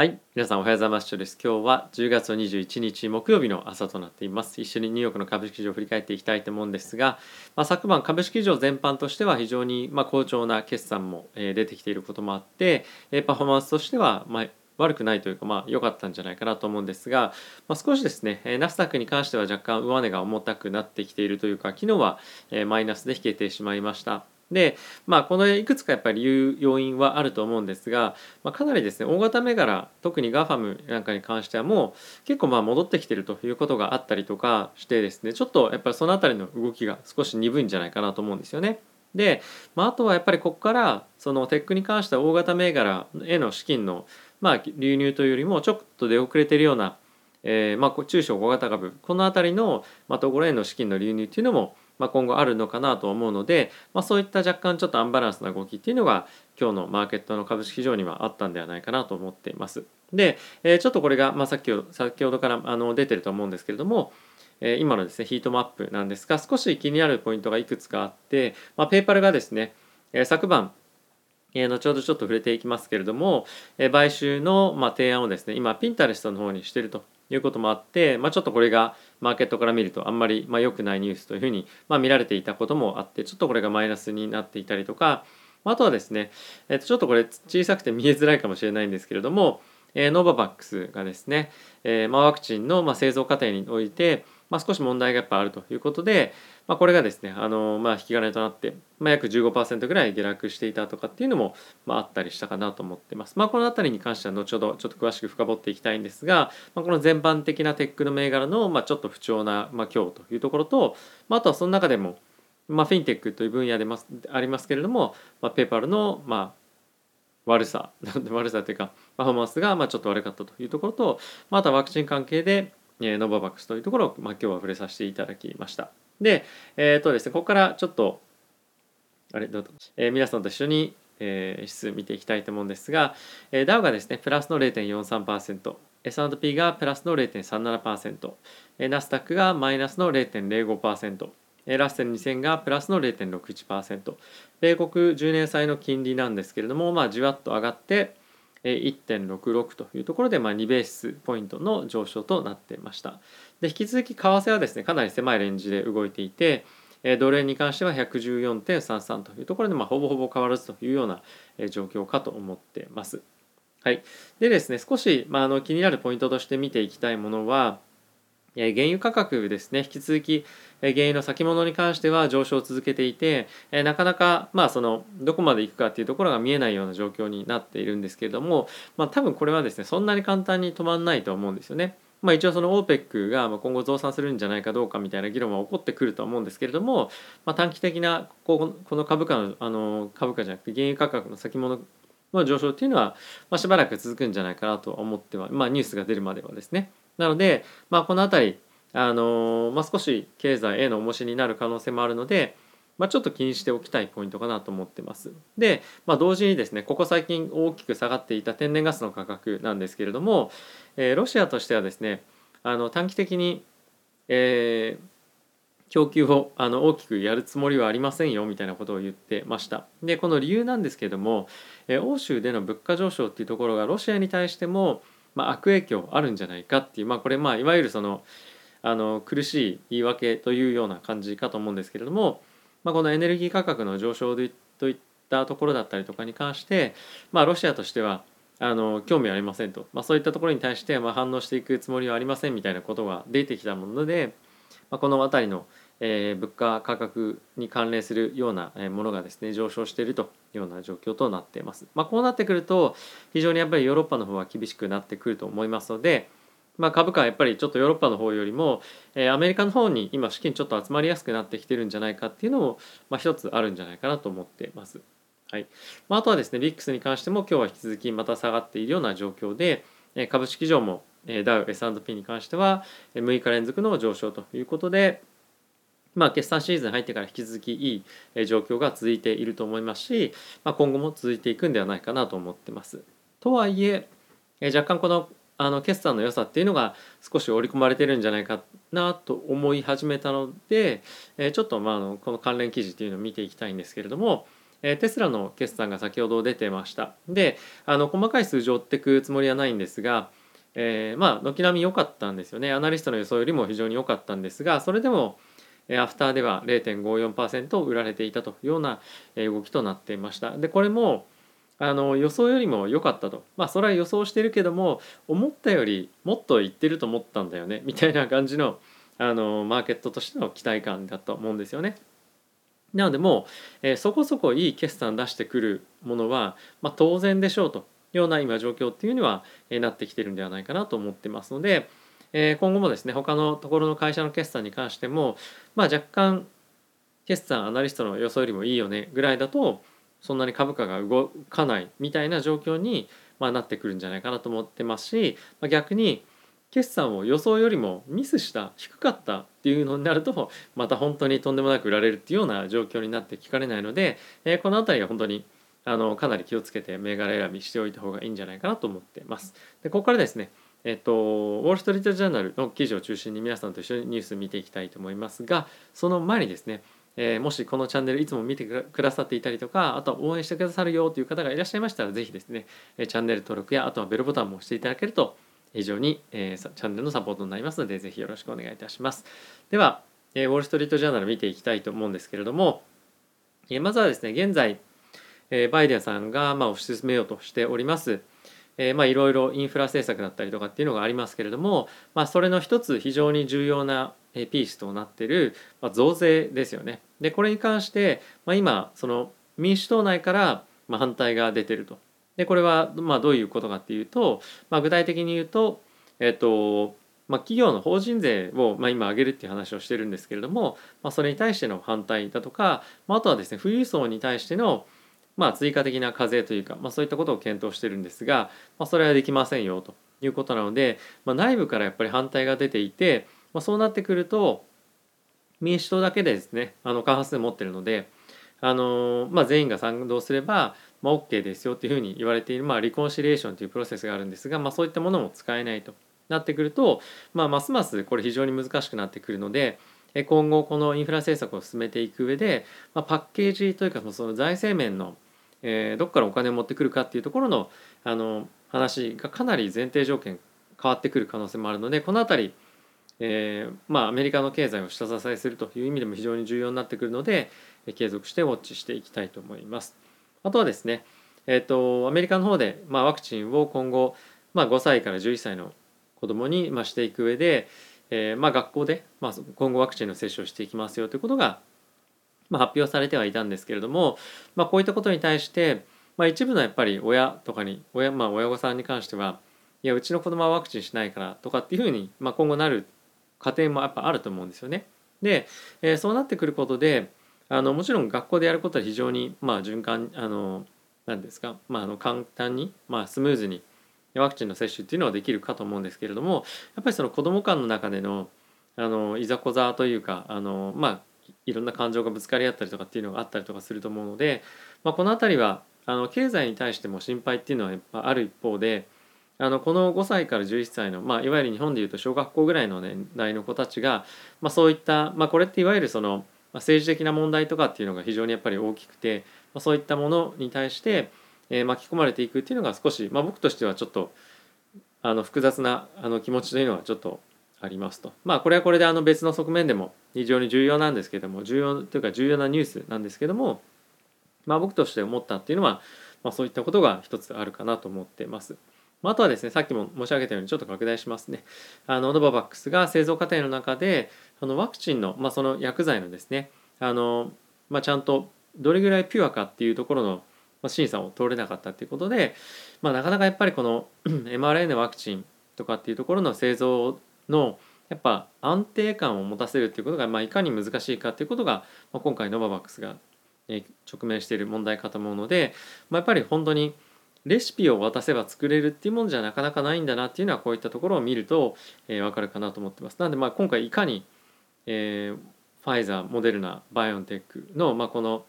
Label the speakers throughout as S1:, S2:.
S1: はい、皆さんおはようございます。です。今日は10月21日木曜日の朝となっています。一緒にニューヨークの株式市場を振り返っていきたいと思うんですが、まあ、昨晩株式市場全般としては非常にま好調な決算も出てきていることもあって、パフォーマンスとしてはま悪くないというかまあ良かったんじゃないかなと思うんですが、まあ、少しですねナスダックに関しては若干上値が重たくなってきているというか昨日はマイナスで引けてしまいました。でまあこのいくつかやっぱり理由要因はあると思うんですが、まあ、かなりですね大型銘柄特に GAFAM なんかに関してはもう結構まあ戻ってきてるということがあったりとかしてですねちょっとやっぱりそのあたりの動きが少し鈍いんじゃないかなと思うんですよね。で、まあ、あとはやっぱりここからそのテックに関しては大型銘柄への資金のまあ流入というよりもちょっと出遅れてるような、えーまあ中小小型株このあたりのまところへの資金の流入っていうのもまあ、今後あるのかなと思うので、まあ、そういった若干ちょっとアンバランスな動きっていうのが今日のマーケットの株式市場にはあったんではないかなと思っています。で、えーちょっとこれが、まあ、さっき先ほどからあの出てると思うんですけれども、えー今のですねヒートマップなんですが少し気になるポイントがいくつかあって、まあ、ペーパルがですね、えー昨晩え後ほどちょっと触れていきますけれども、え買収の、ま、提案をですね今ピンタレストの方にしてるということもあって、まあ、ちょっとこれがマーケットから見るとあんまり、まあ、良くないニュースというふうに、まあ、見られていたこともあってちょっとこれがマイナスになっていたりとかまあとはですね、えーとちょっとこれ小さくて見えづらいかもしれないんですけれども、えーノババックスがですね、えーまあ、ワクチンの、まあ、製造過程において、まあ、少し問題がやっぱあるということで、まあ、これがですねあの、まあ、引き金となって、まあ、約15%ぐらい下落していたとかっていうのも、まあ、あったりしたかなと思ってます。まあ、この辺りに関しては後ほどちょっと詳しく深掘っていきたいんですが、まあ、この全般的なテックの銘柄の、まあ、ちょっと不調な、まあ、今日というところと、まあ、あとはその中でも、まあ、フィンテックという分野でますありますけれども、まあ、ペーパルの、まあ、悪さ 悪さというかパフォーマンスがまあちょっと悪かったというところと、まあ、あとはワクチン関係で、えーノババックスというところを、まあ、今日は触れさせていただきました。で、えっ、とですね、ここからちょっと、あれ、どうぞ、えー皆さんと一緒に、えー指数見ていきたいと思うんですが、えー、ダウがですね、プラスの0.43%、S&P がプラスの0.37%、えーナスダックがマイナスの0.05%、えーラッセル2000がプラスの0.61%、米国10年債の金利なんですけれども、まあ、じわっと上がって、1.66というところで、まあ、2ベースポイントの上昇となっていました。で引き続き為替はですねかなり狭いレンジで動いていて、えードル円に関しては114.33というところで、まあ、ほぼほぼ変わらずというようなえー状況かと思ってます。はい、でですね少し、まあ、あの気になるポイントとして見ていきたいものは、原油価格ですね引き続き原油の先物に関しては上昇を続けていて、なかなかまあそのどこまでいくかっていうところが見えないような状況になっているんですけれども、まあ、多分これはですねそんなに簡単に止まらないと思うんですよね。まあ、一応その OPEC が今後増産するんじゃないかどうかみたいな議論は起こってくると思うんですけれども、まあ、短期的なこここの株価のあの株価じゃなくて原油価格の先物の上昇っていうのは、まあ、しばらく続くんじゃないかなと思っては、まあ、ニュースが出るまではですね。なので、まあ、この辺りあのまあ、少し経済への重しになる可能性もあるので、まあ、ちょっと気にしておきたいポイントかなと思ってます。で、まあ、同時にですねここ最近大きく下がっていた天然ガスの価格なんですけれども、えーロシアとしてはですねあの短期的に、えー供給をあの大きくやるつもりはありませんよみたいなことを言ってました。でこの理由なんですけれども、えー欧州での物価上昇っていうところがロシアに対しても、まあ、悪影響あるんじゃないかっていう、まあ、これまあいわゆるそのあの苦しい言い訳というような感じかと思うんですけれども、まあ、このエネルギー価格の上昇といったところだったりとかに関して、まあ、ロシアとしてはあの興味ありませんと、まあ、そういったところに対してまあ反応していくつもりはありませんみたいなことが出てきたもので、まあ、この辺りの、えー物価価格に関連するようなものがですね上昇しているというような状況となっています。まあ、こうなってくると非常にやっぱりヨーロッパの方は厳しくなってくると思いますので、まあ、株価はやっぱりちょっとヨーロッパの方よりも、えーアメリカの方に今資金ちょっと集まりやすくなってきてるんじゃないかっていうのも、まあ、一つあるんじゃないかなと思ってます。はいまあ、あとはですね VIX に関しても今日は引き続きまた下がっているような状況で、えー株式上も、えダウ S&P に関しては6日連続の上昇ということで、まあ、決算シーズン入ってから引き続きいい状況が続いていると思いますし、まあ、今後も続いていくんではないかなと思ってます。とはいえ若干このあの決算の良さっていうのが少し織り込まれてるんじゃないかなと思い始めたので、ちょっとまあのこの関連記事っていうのを見ていきたいんですけれども、テスラの決算が先ほど出てましたであの細かい数字を追っていくつもりはないんですが、えー、まあ軒並み良かったんですよねアナリストの予想よりも非常に良かったんですがそれでもアフターでは0.54%売られていたというような動きとなっていました。でこれもあの予想よりも良かったと。まあそれは予想してるけども思ったよりもっといってると思ったんだよねみたいな感じのあのマーケットとしての期待感だと思うんですよね。なのでもう、えー、そこそこいい決算出してくるものは、まあ、当然でしょうと。いうような今状況っていうには、えー、なってきてるんではないかなと思ってますので、えー、今後もですね他のところの会社の決算に関しても、まあ、若干決算アナリストの予想よりもいいよねぐらいだとそんなに株価が動かないみたいな状況に、まあ、なってくるんじゃないかなと思ってますし、まあ、逆に決算を予想よりもミスした低かったっていうのになるとまた本当にとんでもなく売られるっていうような状況になってきかねないので、えー、この辺りは本当にあのかなり気をつけて銘柄選びしておいた方がいいんじゃないかなと思ってます。でここからですねえっと、ウォール・ストリート・ジャーナルの記事を中心に皆さんと一緒にニュースを見ていきたいと思いますがその前にですね、えー、もしこのチャンネルいつも見てくださっていたりとかあとは応援してくださるよという方がいらっしゃいましたら是非ですねチャンネル登録やあとはベルボタンも押していただけると非常に、えー、チャンネルのサポートになりますので、ぜひよろしくお願いいたします。では、えー、ウォール・ストリート・ジャーナル見ていきたいと思うんですけれども、えー、まずはですね、現在、えー、バイデンさんが、まあ、推し進めようとしております、えー、まあいろいろインフラ政策だったりとかっていうのがありますけれども、まあ、それの一つ非常に重要なピースとなっている、まあ、増税ですよね。でこれに関して、まあ、今その民主党内からまあ反対が出てるとでこれはまあどういうことかっていうと、まあ、具体的に言うと,、えっとまあ、企業の法人税をまあ今上げるっていう話をしてるんですけれども、まあ、それに対しての反対だとか、まあ、あとはですね富裕層に対してのまあ追加的な課税というか、まあ、そういったことを検討してるんですが、まあ、それはできませんよということなので、まあ、内部からやっぱり反対が出ていて、まあ、そうなってくると民主党だけでですねあの過半数持ってるので、あのまあ、全員が賛同すればまあ、OK ですよっていうふうに言われている、まあ、リコンシリエーションというプロセスがあるんですが、まあ、そういったものも使えないとなってくると、まあ、ますますこれ非常に難しくなってくるので今後このインフラ政策を進めていく上で、まあ、パッケージというかその財政面の、えー、どこからお金を持ってくるかっていうところのあの話がかなり前提条件変わってくる可能性もあるのでこの辺りえー、まあ、アメリカの経済を下支えするという意味でも非常に重要になってくるので継続してウォッチしていきたいと思います。あとはですね、えーと、アメリカの方で、まあ、ワクチンを今後、まあ、5歳から11歳の子どもに、まあ、していく上で、えーまあ、学校で、まあ、今後ワクチンの接種をしていきますよということが、まあ、発表されてはいたんですけれども、まあ、こういったことに対して、まあ、一部のやっぱり親とかに親,、まあ、親御さんに関してはいやうちの子供はワクチンしないからとかっていうふうに、まあ、今後なる家庭もやっぱあると思うんですよね。で、えー、そうなってくることで、あのもちろん学校でやることは非常にまあ循環あの何ですか、まあ、あの簡単に、まあ、スムーズにワクチンの接種っていうのはできるかと思うんですけれどもやっぱりその子ども間の中でのあのいざこざというかあのまあいろんな感情がぶつかり合ったりとかっていうのがあったりとかすると思うので、まあ、この辺りはあの経済に対しても心配っていうのはやっぱある一方であのこの5歳から11歳の、まあ、いわゆる日本でいうと小学校ぐらいの年代の子たちが、まあ、そういった、まあ、これっていわゆるその政治的な問題とかっていうのが非常にやっぱり大きくて、まあそういったものに対して、え巻き込まれていくっていうのが少し、まあ、僕としてはちょっとあの複雑なあの気持ちというのはちょっとありますと。まあこれはこれであの別の側面でも非常に重要なんですけども重要というか重要なニュースなんですけども、まあ、僕として思ったっていうのは、まあ、そういったことが一つあるかなと思ってます。あとはですねさっきも申し上げたようにちょっと拡大しますね。あのノババックスが製造過程の中であのワクチンの、まあ、その薬剤のですねあの、まあ、ちゃんとどれぐらいピュアかっていうところのまあ審査を通れなかったっていうことで、まあ、なかなかやっぱりこの mRNA ワクチンとかっていうところの製造のやっぱ安定感を持たせるっていうことが、まあ、いかに難しいかっていうことが、まあ、今回ノババックスが直面している問題かと思うので、まあ、やっぱり本当にレシピを渡せば作れるっていうものじゃなかなかないんだなっていうのはこういったところを見ると、えー、分かるかなと思ってます。なのでまあ今回いかに、えー、ファイザーモデルナバイオンテックの、まあ、この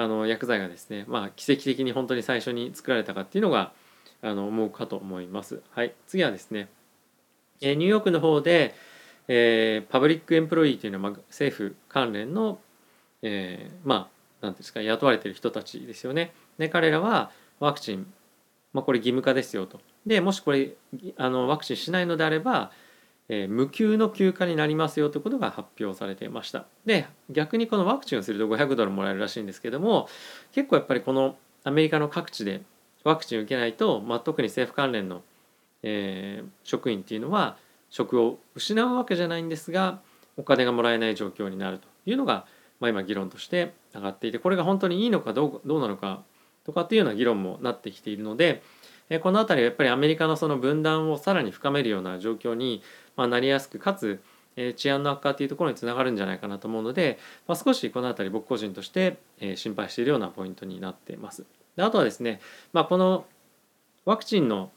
S1: あの薬剤がですね、まあ、奇跡的に本当に最初に作られたかっていうのがあの思うかと思います。はい、次はですね、えー、ニューヨークの方で、えー、パブリックエンプロイーというのは、まあ、政府関連の、えー、まあ何ですか雇われてる人たちですよね。で彼らはワクチン、まあ、これ義務化ですよと。でもしこれあのワクチンしないのであれば、えー、無給の休暇になりますよということが発表されていました。で逆にこのワクチンをすると500ドルもらえるらしいんですけども結構やっぱりこのアメリカの各地でワクチンを受けないと、まあ、特に政府関連の、えー、職員っていうのは職を失うわけじゃないんですがお金がもらえない状況になるというのが、まあ、今議論として上がっていてこれが本当にいいのかどうどうなのかとかっていうような議論もなってきているのでこの辺りはやっぱりアメリカのその分断をさらに深めるような状況になりやすくかつ治安の悪化というところにつながるんじゃないかなと思うので、まあ、少しこの辺り僕個人として心配しているようなポイントになっています。であとはですね、まあ、このワクチンの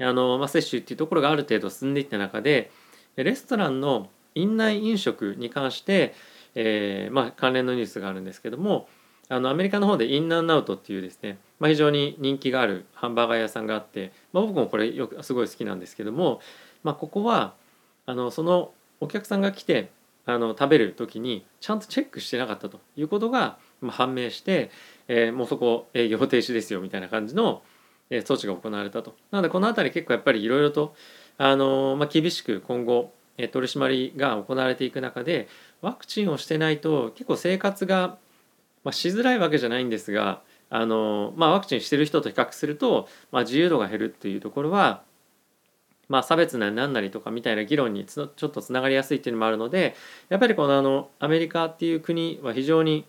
S1: あの、まあ、接種っていうところがある程度進んでいった中でレストランの院内飲食に関して、えーまあ、関連のニュースがあるんですけどもあのアメリカの方でインナンアウトっていうですね、まあ、非常に人気があるハンバーガー屋さんがあって、まあ、僕もこれよくすごい好きなんですけども、まあ、ここはあのそのお客さんが来てあの食べる時にちゃんとチェックしてなかったということが判明して、えー、もうそこ営業停止ですよみたいな感じの措置が行われたと。なのでこの辺り結構やっぱりいろいろとあの、まあ、厳しく今後取り締まりが行われていく中でワクチンをしてないと結構生活が、まあ、しづらいわけじゃないんですがあの、まあ、ワクチンしてる人と比較すると、まあ、自由度が減るっていうところは、まあ、差別なり何なりとかみたいな議論にちょっとつながりやすいっていうのもあるのでやっぱりこのあのアメリカっていう国は非常に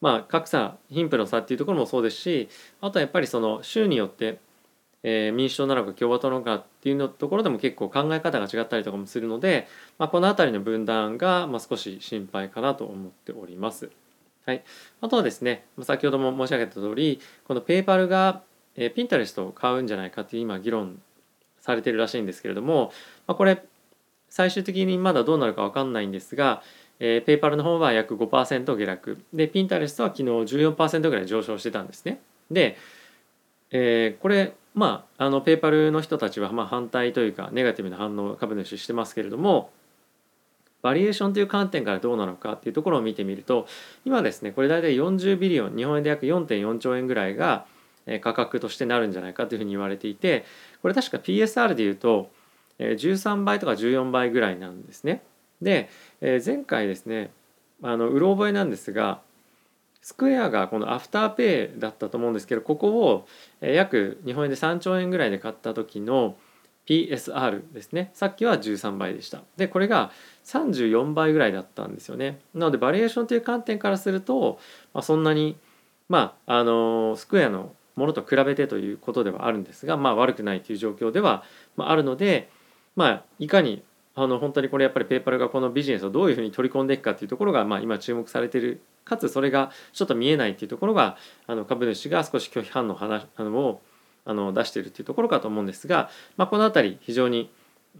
S1: まあ格差貧富の差っていうところもそうですしあとはやっぱりその州によってえー、民主党なのか共和党なのかっていうのところでも結構考え方が違ったりとかもするので、まあ、この辺りの分断が、まあ、少し心配かなと思っております。はい、あとはですね先ほども申し上げた通りこのペーパルが、えー、ピンタレストを買うんじゃないかっていう今議論されてるらしいんですけれども、まあ、これ最終的にまだどうなるか分かんないんですが、えー、ペーパルの方は約5%下落でピンタレストは昨日14%ぐらい上昇してたんですね。で、えー、これまあ、あのペーパルの人たちはまあ反対というかネガティブな反応を株主してますけれどもバリエーションという観点からどうなのかっていうところを見てみると今ですねこれ大体40ビリオン日本円で約4.4兆円ぐらいが価格としてなるんじゃないかというふうに言われていてこれ確か PSR でいうと13倍とか14倍ぐらいなんですね。で前回ですねあのうろ覚えなんですがスクエアがこのアフターペイだったと思うんですけどここを約日本円で3兆円ぐらいで買った時の PSR ですね。さっきは13倍でした。でこれが34倍ぐらいだったんですよね。なのでバリエーションという観点からすると、まあ、そんなにまああのスクエアのものと比べてということではあるんですがまあ悪くないという状況ではあるのでまあいかにあの本当にこれやっぱりペーパルがこのビジネスをどういうふうに取り込んでいくかっていうところが、まあ、今注目されてる。かつそれがちょっと見えないっていうところがあの株主が少し拒否反応話あのをあの出しているっていうところかと思うんですが、まあ、この辺り非常に、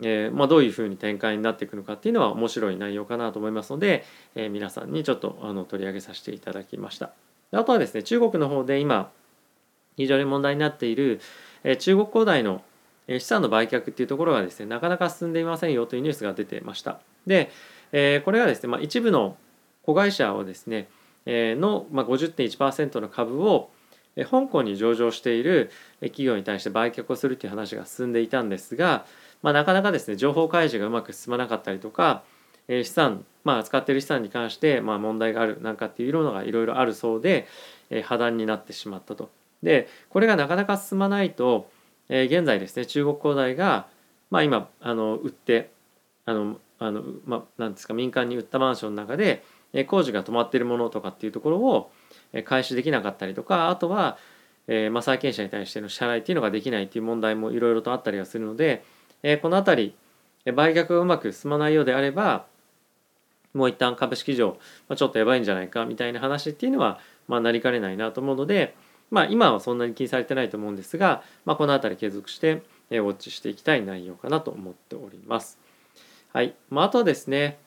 S1: えーまあ、どういうふうに展開になっていくのかっていうのは面白い内容かなと思いますので、えー、皆さんにちょっとあの取り上げさせていただきました。あとはですね中国の方で今非常に問題になっている、えー、中国恒大の資産の売却っていうところがですねなかなか進んでいませんよというニュースが出てました。で、えー、これはですね、まあ、一部の子会社をですね、えー、の、まあ、50.1%の株を香港に上場している企業に対して売却をするという話が進んでいたんですが、まあ、なかなかですね情報開示がうまく進まなかったりとか、資産、まあ、使っている資産に関して、まあ、問題があるなんかっていうのがいろいろあるそうで、破談になってしまったと。でこれがなかなか進まないと、現在ですね中国恒大が、まあ、今あの売ってあのあの、まあ、なんですか民間に売ったマンションの中で、工事が止まっているものとかっていうところを、回収できなかったりとかあとは、えーまあ、債権者に対しての支払いっていうのができないっていう問題もいろいろとあったりはするので、えー、この辺り売却がうまく進まないようであればもう一旦株式上、まあ、ちょっとやばいんじゃないかみたいな話っていうのは、まあ、なりかねないなと思うので、まあ、今はそんなに気にされてないと思うんですが、まあ、この辺り継続してえウォッチしていきたい内容かなと思っております。はい。まあ、あとはですね、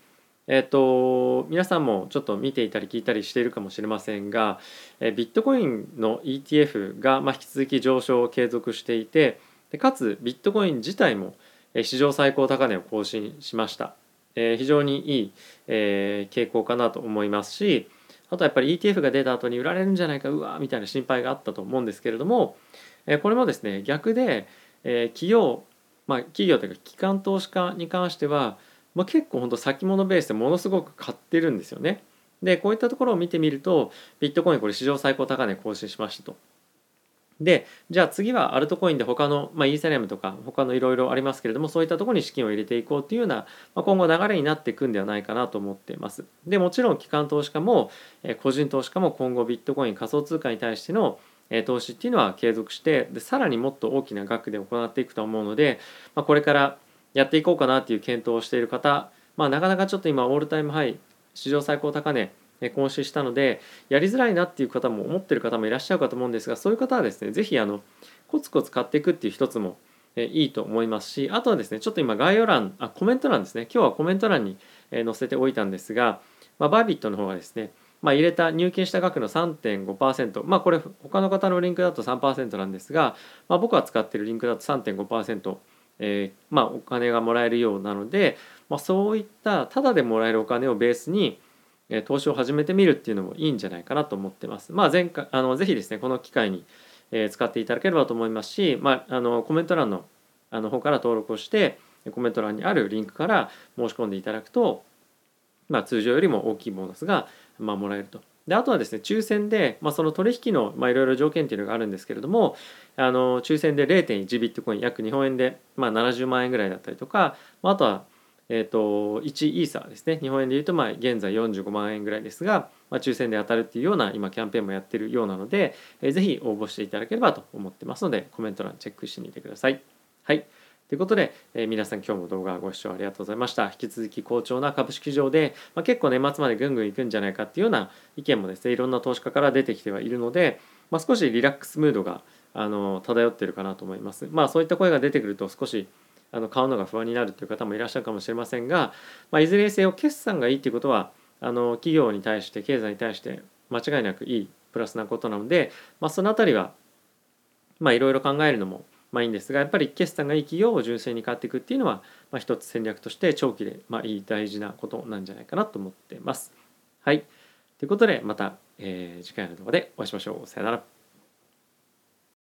S1: えっ、と、皆さんもちょっと見ていたり聞いたりしているかもしれませんが、えビットコインの ETF が、まあ、引き続き上昇を継続していて、でかつビットコイン自体も史上最高高値を更新しました。え、非常にいい、えー、傾向かなと思いますし、あとはやっぱり ETF が出た後に売られるんじゃないかうわみたいな心配があったと思うんですけれども、えこれもですね逆で、え企業まあ企業というか機関投資家に関しては、まあ、結構本当先物ベースでものすごく買ってるんですよね。でこういったところを見てみるとビットコインこれ史上最高高値更新しましたと。でじゃあ次はアルトコインで他の、まあ、イーサリアムとか他のいろいろありますけれどもそういったところに資金を入れていこうっていうような、まあ、今後流れになっていくんではないかなと思っています。でもちろん機関投資家も、え個人投資家も今後ビットコイン仮想通貨に対しての投資っていうのは継続してでさらにもっと大きな額で行っていくと思うので、まあ、これからやっていこうかなっていう検討をしている方、まあ、なかなかちょっと今オールタイムハイ史上最高高値今週したのでやりづらいなっていう方も思ってる方もいらっしゃるかと思うんですがそういう方はですね是非あのコツコツ買っていくっていう一つもいいと思いますしあとはですねちょっと今概要欄あコメント欄ですね。今日はコメント欄に載せておいたんですが、まあ、バービットの方がですねまあ、入れた入金した額の3.5%まあこれ他の方のリンクだと3%なんですが、まあ、僕が使ってるリンクだと3.5%、えー、まあお金がもらえるようなので、まあ、そういったただでもらえるお金をベースにえ投資を始めてみるっていうのもいいんじゃないかなと思ってます。まあ、前回あのぜひですねこの機会にえ使っていただければと思いますし、まあ、あのコメント欄のあの方から登録をしてコメント欄にあるリンクから申し込んでいただくと、まあ、通常よりも大きいボーナスがまあ、もらえると。であとはですね抽選で、まあ、その取引のいろいろ条件っていうのがあるんですけれどもあの抽選で0.1ビットコイン約日本円で、まあ、70万円ぐらいだったりとか、まあ、あとは、えーと、1イーサーですね日本円でいうとまあ現在45万円ぐらいですが、まあ、抽選で当たるっていうような今キャンペーンもやってるようなので、えー、ぜひ応募していただければと思ってますのでコメント欄チェックしてみてください。はいということで、えー、皆さん今日も動画ご視聴ありがとうございました。引き続き好調な株式市場で、まあ、結構年末までぐんぐんいくんじゃないかっていうような意見もですね、いろんな投資家から出てきてはいるので、まあ、少しリラックスムードがあの漂ってるかなと思います。まあそういった声が出てくると少しあの買うのが不安になるという方もいらっしゃるかもしれませんが、まあ、いずれにせよ決算がいいということはあの企業に対して経済に対して間違いなくいいプラスなことなので、まあ、その辺りはまあいろいろ考えるのもまあいいんですがやっぱり決算がいい企業を純正に変わっていくっていうのは、まあ、一つ戦略として長期でまあいい大事なことなんじゃないかなと思ってます。はい。ということでまた、えー、次回の動画でお会いしましょう。さよなら。